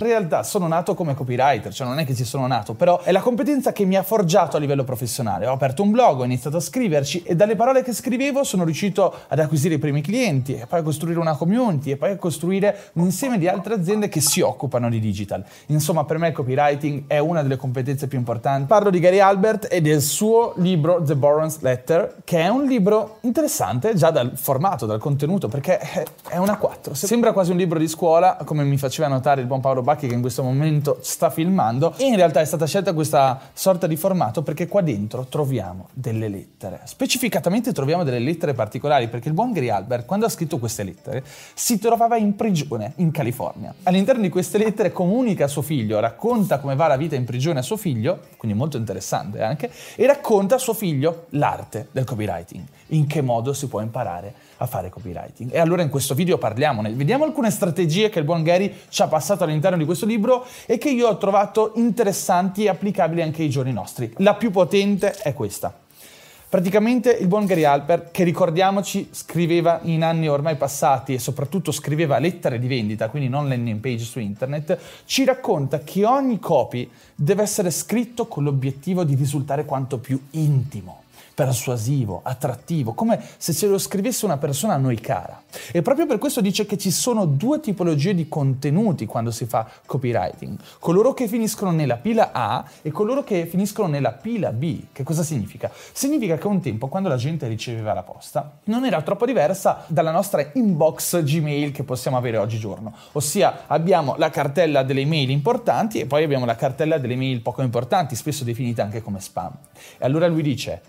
In realtà sono nato come copywriter, cioè non è che ci sono nato, però è la competenza che mi ha forgiato a livello professionale. Ho aperto un blog, ho iniziato a scriverci e dalle parole che scrivevo sono riuscito ad acquisire i primi clienti e poi a costruire una community e poi a costruire un insieme di altre aziende che si occupano di digital. Insomma, per me il copywriting è una delle competenze più importanti. Parlo di Gary Albert e del suo libro The Boron's Letter, che è un libro interessante già dal formato, dal contenuto, perché è una 4. Sembra quasi un libro di scuola, come mi faceva notare il buon Paolo Bacchi che in questo momento sta filmando e in realtà è stata scelta questa sorta di formato perché qua dentro troviamo delle lettere. Specificatamente troviamo delle lettere particolari perché il buon Gary Albert quando ha scritto queste lettere si trovava in prigione in California. All'interno di queste lettere comunica a suo figlio, racconta come va la vita in prigione a suo figlio, quindi molto interessante anche, e racconta a suo figlio l'arte del copywriting, in che modo si può imparare a fare copywriting. E allora in questo video parliamone, vediamo alcune strategie che il buon Gary ci ha passato all'interno di questo libro e che io ho trovato interessanti e applicabili anche ai giorni nostri. La più potente è questa. Praticamente il buon Gary Alper, che ricordiamoci scriveva in anni ormai passati e soprattutto scriveva lettere di vendita, quindi non landing page su internet, ci racconta che ogni copy deve essere scritto con l'obiettivo di risultare quanto più intimo persuasivo, attrattivo, come se ce lo scrivesse una persona a noi cara. E proprio per questo dice che ci sono due tipologie di contenuti quando si fa copywriting, coloro che finiscono nella pila A e coloro che finiscono nella pila B. Che cosa significa? Significa che un tempo, quando la gente riceveva la posta, non era troppo diversa dalla nostra inbox Gmail che possiamo avere oggigiorno, ossia abbiamo la cartella delle email importanti e poi abbiamo la cartella delle email poco importanti, spesso definita anche come spam. E allora lui dice,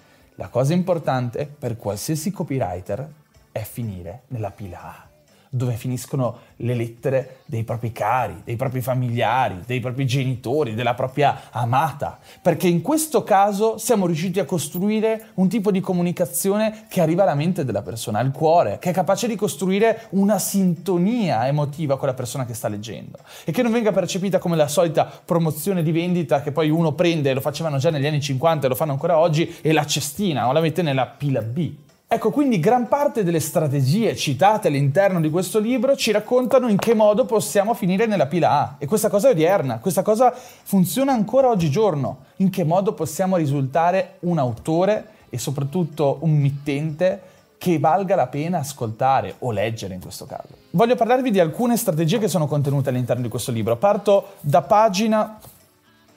la cosa importante per qualsiasi copywriter è finire nella pila A dove finiscono le lettere dei propri cari, dei propri familiari, dei propri genitori, della propria amata, perché in questo caso siamo riusciti a costruire un tipo di comunicazione che arriva alla mente della persona, al cuore, che è capace di costruire una sintonia emotiva con la persona che sta leggendo e che non venga percepita come la solita promozione di vendita che poi uno prende, lo facevano già negli anni 50 e lo fanno ancora oggi, e la cestina o la mette nella pila B. Ecco, quindi gran parte delle strategie citate all'interno di questo libro ci raccontano in che modo possiamo finire nella pila A. E questa cosa è odierna, questa cosa funziona ancora oggigiorno. In che modo possiamo risultare un autore e soprattutto un mittente che valga la pena ascoltare o leggere in questo caso. Voglio parlarvi di alcune strategie che sono contenute all'interno di questo libro. Parto da pagina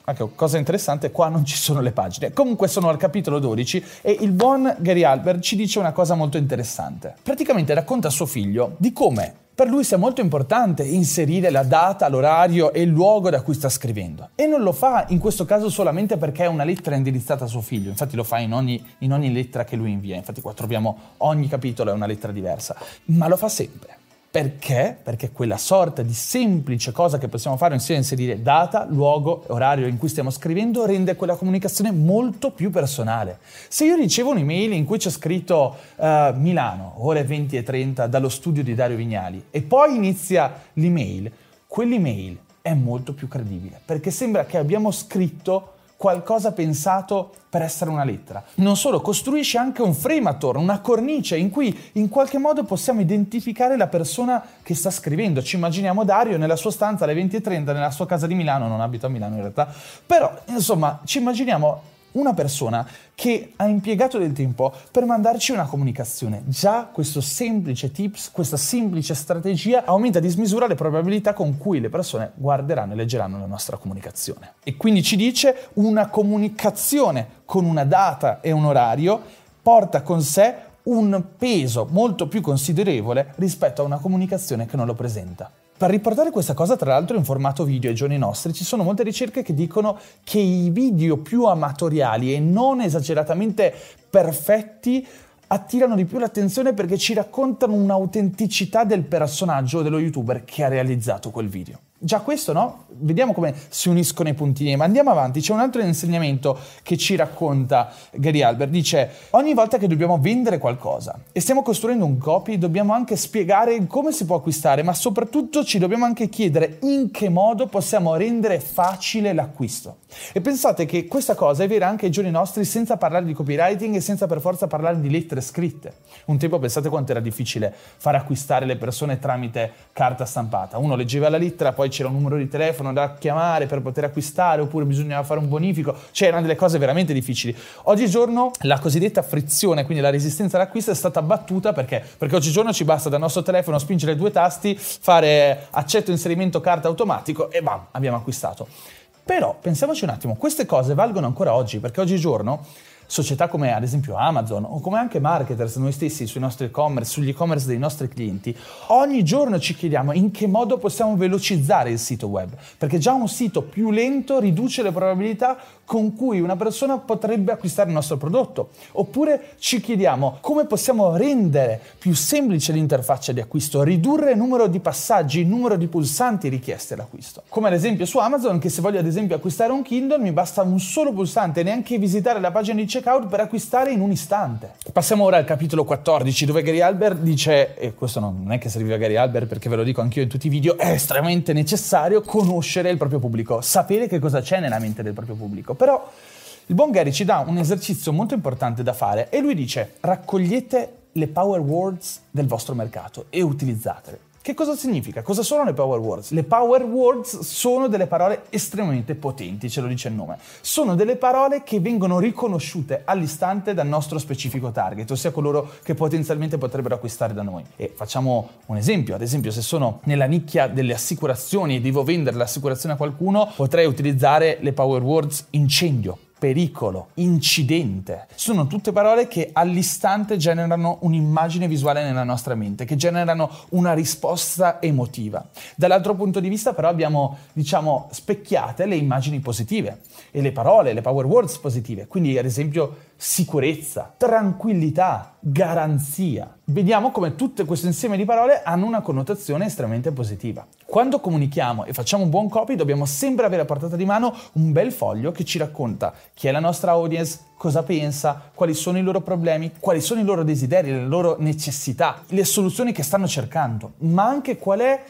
Ecco, cosa interessante, qua non ci sono le pagine. Comunque sono al capitolo 12 e il buon Gary Albert ci dice una cosa molto interessante. Praticamente racconta a suo figlio di come per lui sia molto importante inserire la data, l'orario e il luogo da cui sta scrivendo. E non lo fa in questo caso solamente perché è una lettera indirizzata a suo figlio, infatti lo fa in ogni, in ogni lettera che lui invia, infatti qua troviamo ogni capitolo è una lettera diversa, ma lo fa sempre perché? Perché quella sorta di semplice cosa che possiamo fare, ossia inserire data, luogo, orario in cui stiamo scrivendo, rende quella comunicazione molto più personale. Se io ricevo un'email in cui c'è scritto uh, Milano, ore 20 e 30, dallo studio di Dario Vignali, e poi inizia l'email, quell'email è molto più credibile, perché sembra che abbiamo scritto qualcosa pensato per essere una lettera. Non solo, costruisce anche un frame attorno, una cornice in cui in qualche modo possiamo identificare la persona che sta scrivendo. Ci immaginiamo Dario nella sua stanza alle 20.30 nella sua casa di Milano, non abito a Milano in realtà, però insomma ci immaginiamo una persona che ha impiegato del tempo per mandarci una comunicazione. Già questo semplice tips, questa semplice strategia aumenta di smisura le probabilità con cui le persone guarderanno e leggeranno la nostra comunicazione. E quindi ci dice una comunicazione con una data e un orario porta con sé un peso molto più considerevole rispetto a una comunicazione che non lo presenta. Per riportare questa cosa, tra l'altro, in formato video ai giorni nostri, ci sono molte ricerche che dicono che i video più amatoriali e non esageratamente perfetti attirano di più l'attenzione perché ci raccontano un'autenticità del personaggio o dello youtuber che ha realizzato quel video. Già questo, no? Vediamo come si uniscono i puntini. Ma andiamo avanti. C'è un altro insegnamento che ci racconta Gary Albert. Dice, ogni volta che dobbiamo vendere qualcosa e stiamo costruendo un copy, dobbiamo anche spiegare come si può acquistare, ma soprattutto ci dobbiamo anche chiedere in che modo possiamo rendere facile l'acquisto. E pensate che questa cosa è vera anche ai giorni nostri senza parlare di copywriting e senza per forza parlare di lettere scritte. Un tempo pensate quanto era difficile far acquistare le persone tramite carta stampata. Uno leggeva la lettera, poi c'era un numero di telefono da chiamare per poter acquistare, oppure bisognava fare un bonifico, cioè erano delle cose veramente difficili. Oggigiorno la cosiddetta frizione, quindi la resistenza all'acquisto è stata abbattuta perché? Perché oggigiorno ci basta dal nostro telefono spingere due tasti, fare accetto inserimento carta automatico e bam, abbiamo acquistato. Però pensiamoci un attimo, queste cose valgono ancora oggi, perché oggigiorno società come ad esempio Amazon o come anche marketers noi stessi sui nostri e-commerce, sugli e-commerce dei nostri clienti, ogni giorno ci chiediamo in che modo possiamo velocizzare il sito web, perché già un sito più lento riduce le probabilità con cui una persona potrebbe acquistare il nostro prodotto. Oppure ci chiediamo come possiamo rendere più semplice l'interfaccia di acquisto, ridurre il numero di passaggi, il numero di pulsanti richiesti all'acquisto. Come ad esempio su Amazon che se voglio ad esempio acquistare un Kindle mi basta un solo pulsante, neanche visitare la pagina di checkout per acquistare in un istante. Passiamo ora al capitolo 14 dove Gary Albert dice, e questo non è che serviva a Gary Albert perché ve lo dico anch'io in tutti i video, è estremamente necessario conoscere il proprio pubblico, sapere che cosa c'è nella mente del proprio pubblico. Però il buon Gary ci dà un esercizio molto importante da fare e lui dice raccogliete le power words del vostro mercato e utilizzatele. Che cosa significa? Cosa sono le power words? Le power words sono delle parole estremamente potenti, ce lo dice il nome. Sono delle parole che vengono riconosciute all'istante dal nostro specifico target, ossia coloro che potenzialmente potrebbero acquistare da noi. E facciamo un esempio, ad esempio se sono nella nicchia delle assicurazioni e devo vendere l'assicurazione a qualcuno, potrei utilizzare le power words incendio, pericolo, incidente. Sono tutte parole che all'istante generano un'immagine visuale nella nostra mente, che generano una risposta emotiva. Dall'altro punto di vista però abbiamo, diciamo, specchiate le immagini positive e le parole, le power words positive. Quindi ad esempio sicurezza, tranquillità, garanzia. Vediamo come tutto questo insieme di parole hanno una connotazione estremamente positiva. Quando comunichiamo e facciamo un buon copy dobbiamo sempre avere a portata di mano un bel foglio che ci racconta chi è la nostra audience, cosa pensa, quali sono i loro problemi, quali sono i loro desideri, le loro necessità, le soluzioni che stanno cercando, ma anche qual è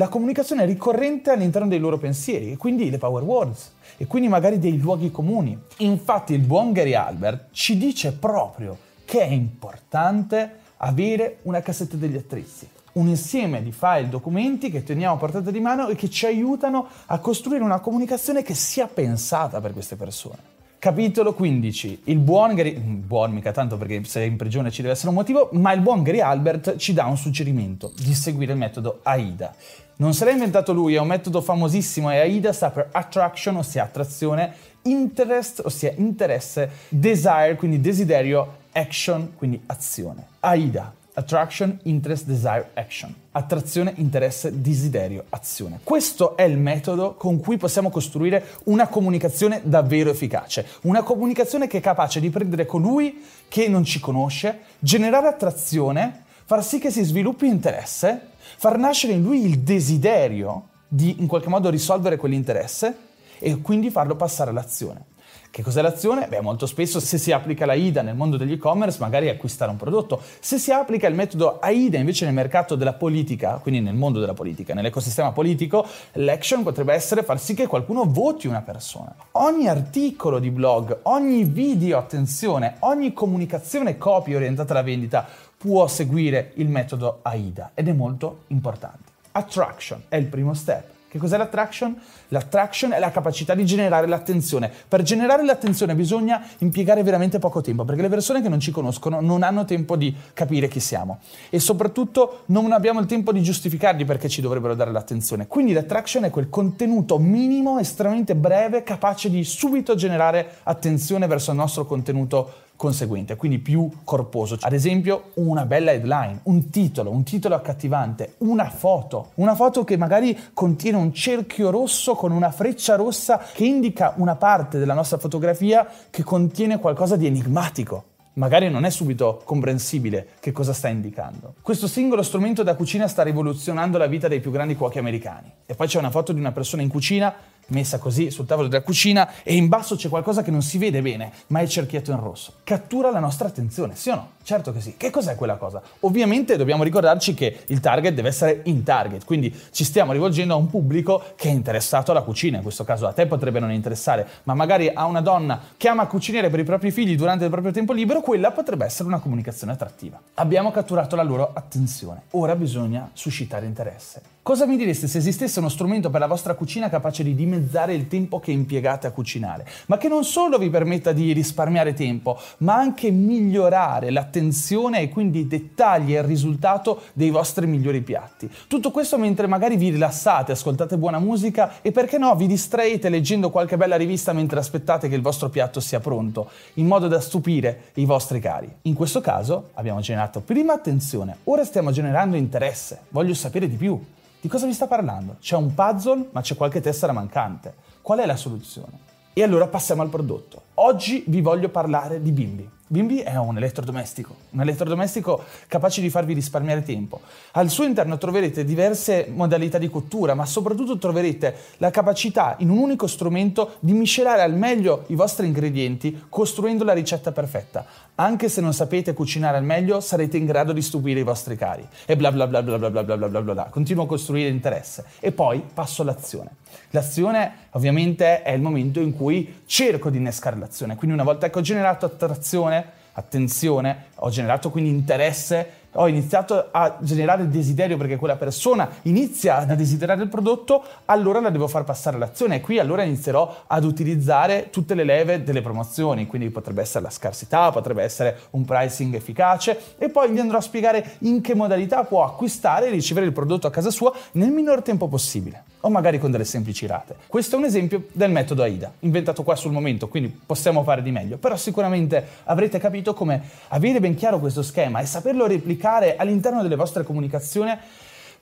la comunicazione ricorrente all'interno dei loro pensieri e quindi le power words e quindi magari dei luoghi comuni. Infatti il buon Gary Albert ci dice proprio che è importante avere una cassetta degli attrezzi, un insieme di file, documenti che teniamo a portata di mano e che ci aiutano a costruire una comunicazione che sia pensata per queste persone. Capitolo 15. Il buon Gary... Buon mica tanto perché se è in prigione ci deve essere un motivo, ma il buon Gary Albert ci dà un suggerimento di seguire il metodo AIDA. Non se l'ha inventato lui, è un metodo famosissimo e AIDA sta per attraction, ossia attrazione, interest, ossia interesse, desire, quindi desiderio, action, quindi azione. AIDA, Attraction, Interest, Desire, Action. Attrazione, interesse, desiderio, azione. Questo è il metodo con cui possiamo costruire una comunicazione davvero efficace. Una comunicazione che è capace di prendere colui che non ci conosce, generare attrazione, far sì che si sviluppi interesse, far nascere in lui il desiderio di in qualche modo risolvere quell'interesse e quindi farlo passare all'azione. Che cos'è l'azione? Beh, molto spesso se si applica la AIDA nel mondo degli e-commerce, magari acquistare un prodotto. Se si applica il metodo AIDA invece nel mercato della politica, quindi nel mondo della politica, nell'ecosistema politico, l'action potrebbe essere far sì che qualcuno voti una persona. Ogni articolo di blog, ogni video, attenzione, ogni comunicazione copy orientata alla vendita può seguire il metodo AIDA ed è molto importante. Attraction è il primo step. Che cos'è l'attraction? L'attraction è la capacità di generare l'attenzione. Per generare l'attenzione bisogna impiegare veramente poco tempo, perché le persone che non ci conoscono non hanno tempo di capire chi siamo e soprattutto non abbiamo il tempo di giustificargli perché ci dovrebbero dare l'attenzione. Quindi l'attraction è quel contenuto minimo, estremamente breve, capace di subito generare attenzione verso il nostro contenuto conseguente, quindi più corposo. Ad esempio una bella headline, un titolo, un titolo accattivante, una foto, una foto che magari contiene un cerchio rosso con una freccia rossa che indica una parte della nostra fotografia che contiene qualcosa di enigmatico. magari non è subito comprensibile che cosa sta indicando. Questo singolo strumento da cucina sta rivoluzionando la vita dei più grandi cuochi americani. E poi c'è una foto di una persona in cucina messa così sul tavolo della cucina e in basso c'è qualcosa che non si vede bene, ma è cerchiato in rosso. Cattura la nostra attenzione, sì o no? Certo che sì. Che cos'è quella cosa? Ovviamente dobbiamo ricordarci che il target deve essere in target, quindi ci stiamo rivolgendo a un pubblico che è interessato alla cucina, in questo caso a te potrebbe non interessare, ma magari a una donna che ama cucinare per i propri figli durante il proprio tempo libero, quella potrebbe essere una comunicazione attrattiva. Abbiamo catturato la loro attenzione, ora bisogna suscitare interesse. Cosa mi direste se esistesse uno strumento per la vostra cucina capace di dimezzare il tempo che impiegate a cucinare, ma che non solo vi permetta di risparmiare tempo, ma anche migliorare l'attenzione e quindi i dettagli e il risultato dei vostri migliori piatti? Tutto questo mentre magari vi rilassate, ascoltate buona musica e perché no, vi distraete leggendo qualche bella rivista mentre aspettate che il vostro piatto sia pronto, in modo da stupire i vostri cari. In questo caso abbiamo generato prima attenzione, ora stiamo generando interesse, voglio sapere di più. Di cosa vi sta parlando? C'è un puzzle, ma c'è qualche tessera mancante. Qual è la soluzione? E allora passiamo al prodotto. Oggi vi voglio parlare di Bimbi. Bimbi è un elettrodomestico, un elettrodomestico capace di farvi risparmiare tempo. Al suo interno troverete diverse modalità di cottura, ma soprattutto troverete la capacità in un unico strumento di miscelare al meglio i vostri ingredienti costruendo la ricetta perfetta. Anche se non sapete cucinare al meglio, sarete in grado di stupire i vostri cari. E bla bla bla bla bla bla bla bla bla bla. Continuo a costruire interesse. E poi passo all'azione. L'azione ovviamente è il momento in cui cerco di innescare l'azione. Quindi una volta che ho generato attrazione, attenzione, ho generato quindi interesse, ho iniziato a generare desiderio perché quella persona inizia a desiderare il prodotto, allora la devo far passare all'azione. E qui allora inizierò ad utilizzare tutte le leve delle promozioni, quindi potrebbe essere la scarsità, potrebbe essere un pricing efficace. E poi gli andrò a spiegare in che modalità può acquistare e ricevere il prodotto a casa sua nel minor tempo possibile o magari con delle semplici rate. Questo è un esempio del metodo AIDA, inventato qua sul momento, quindi possiamo fare di meglio, però sicuramente avrete capito come avere ben chiaro questo schema e saperlo replicare all'interno delle vostre comunicazioni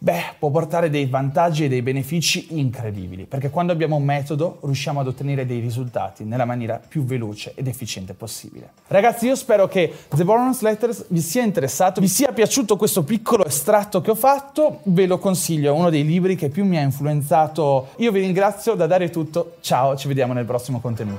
Beh, può portare dei vantaggi e dei benefici incredibili, perché quando abbiamo un metodo riusciamo ad ottenere dei risultati nella maniera più veloce ed efficiente possibile. Ragazzi, io spero che The Bonus Letters vi sia interessato, vi sia piaciuto questo piccolo estratto che ho fatto, ve lo consiglio, è uno dei libri che più mi ha influenzato. Io vi ringrazio, da dare tutto, ciao, ci vediamo nel prossimo contenuto.